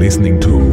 listening to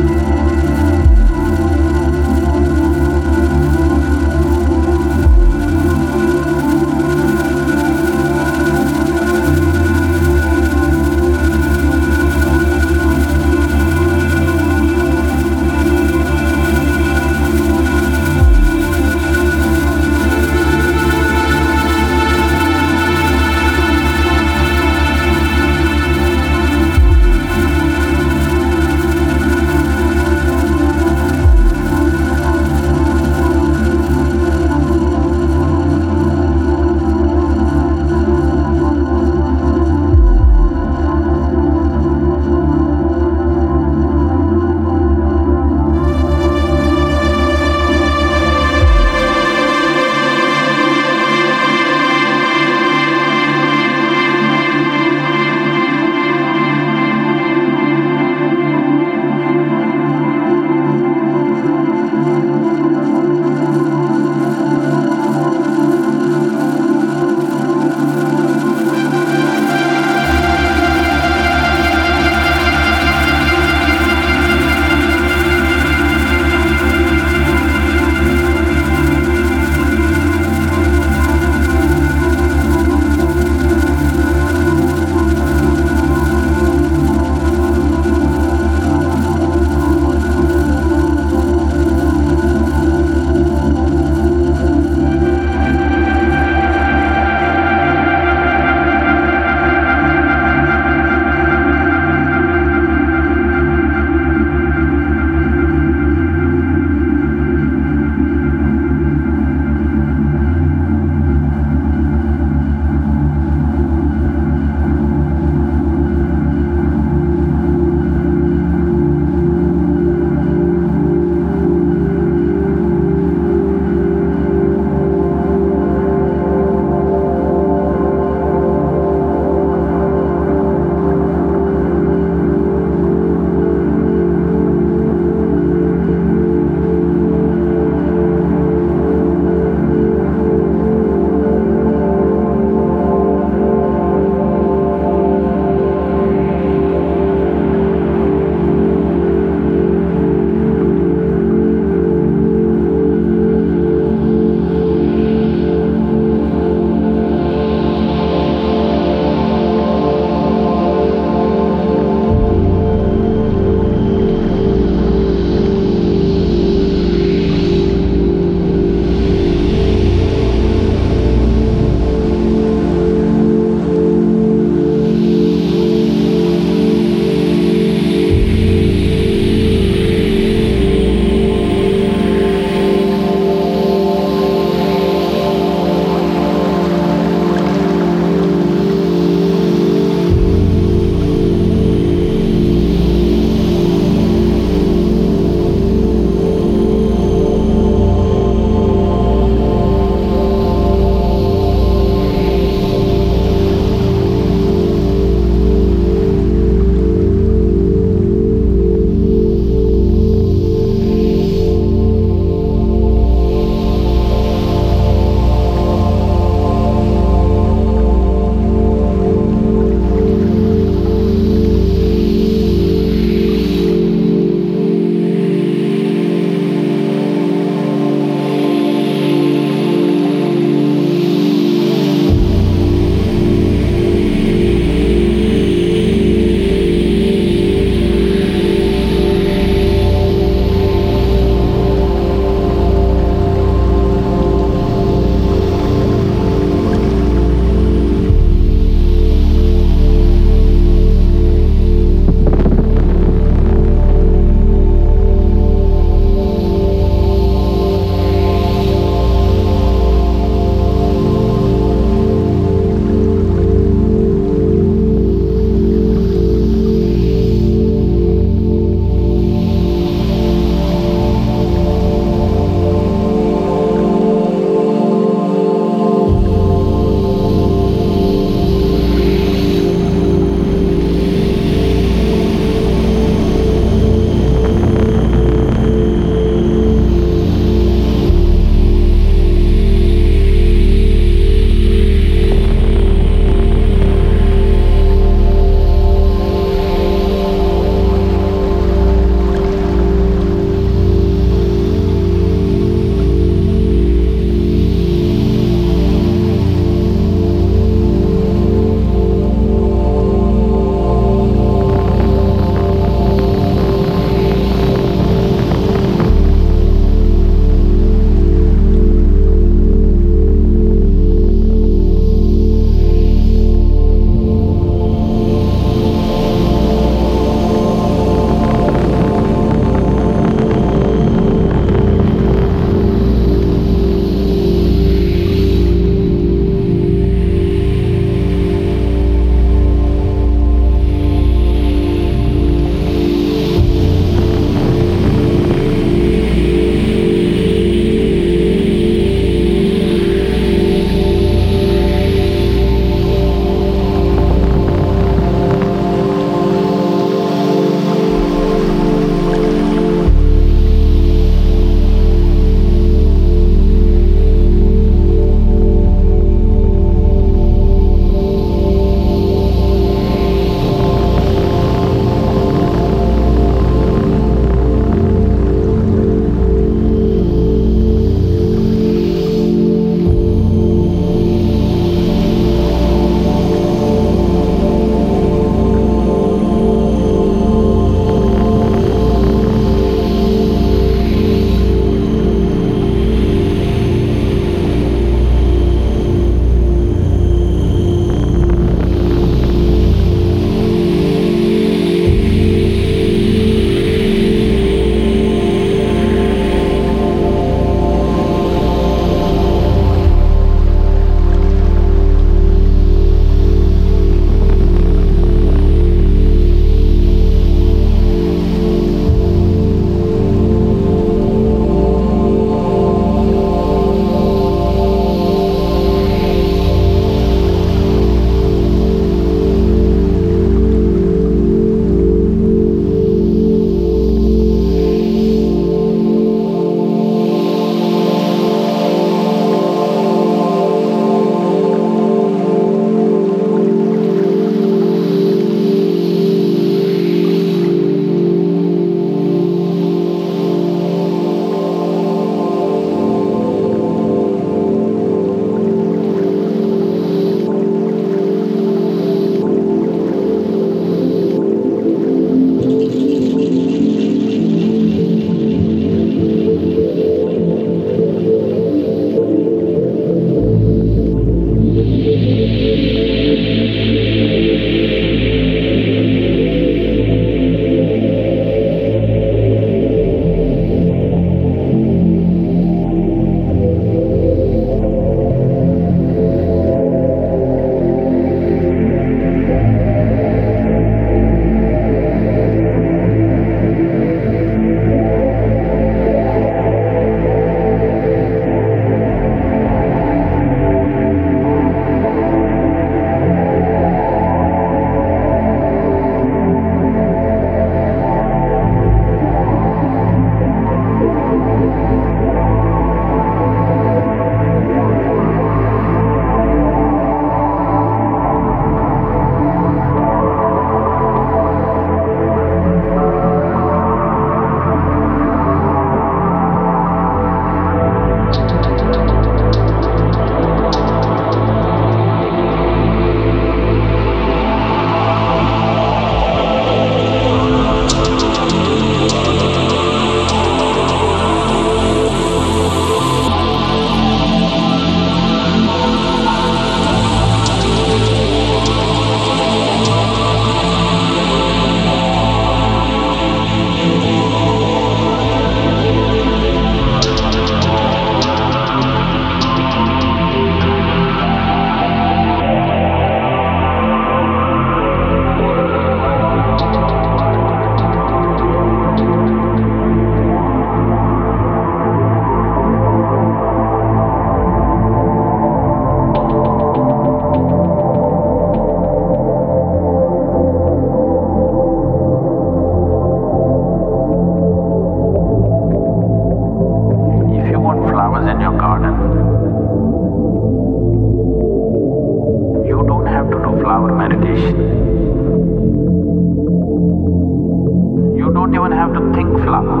think flower.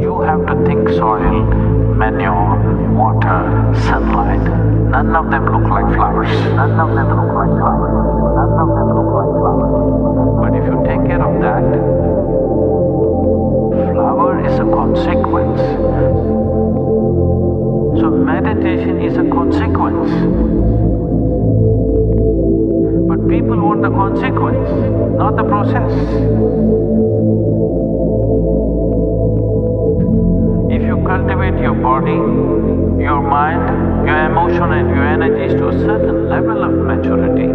You have to think soil, manure, water, sunlight. None of them look like flowers. None of them look like flowers. None of them look like flowers. But if you take care of that, flower is a consequence. So meditation is a consequence. People want the consequence, not the process. If you cultivate your body, your mind, your emotion, and your energies to a certain level of maturity,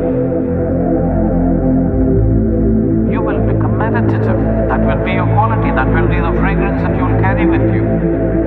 you will become meditative. That will be your quality, that will be the fragrance that you'll carry with you.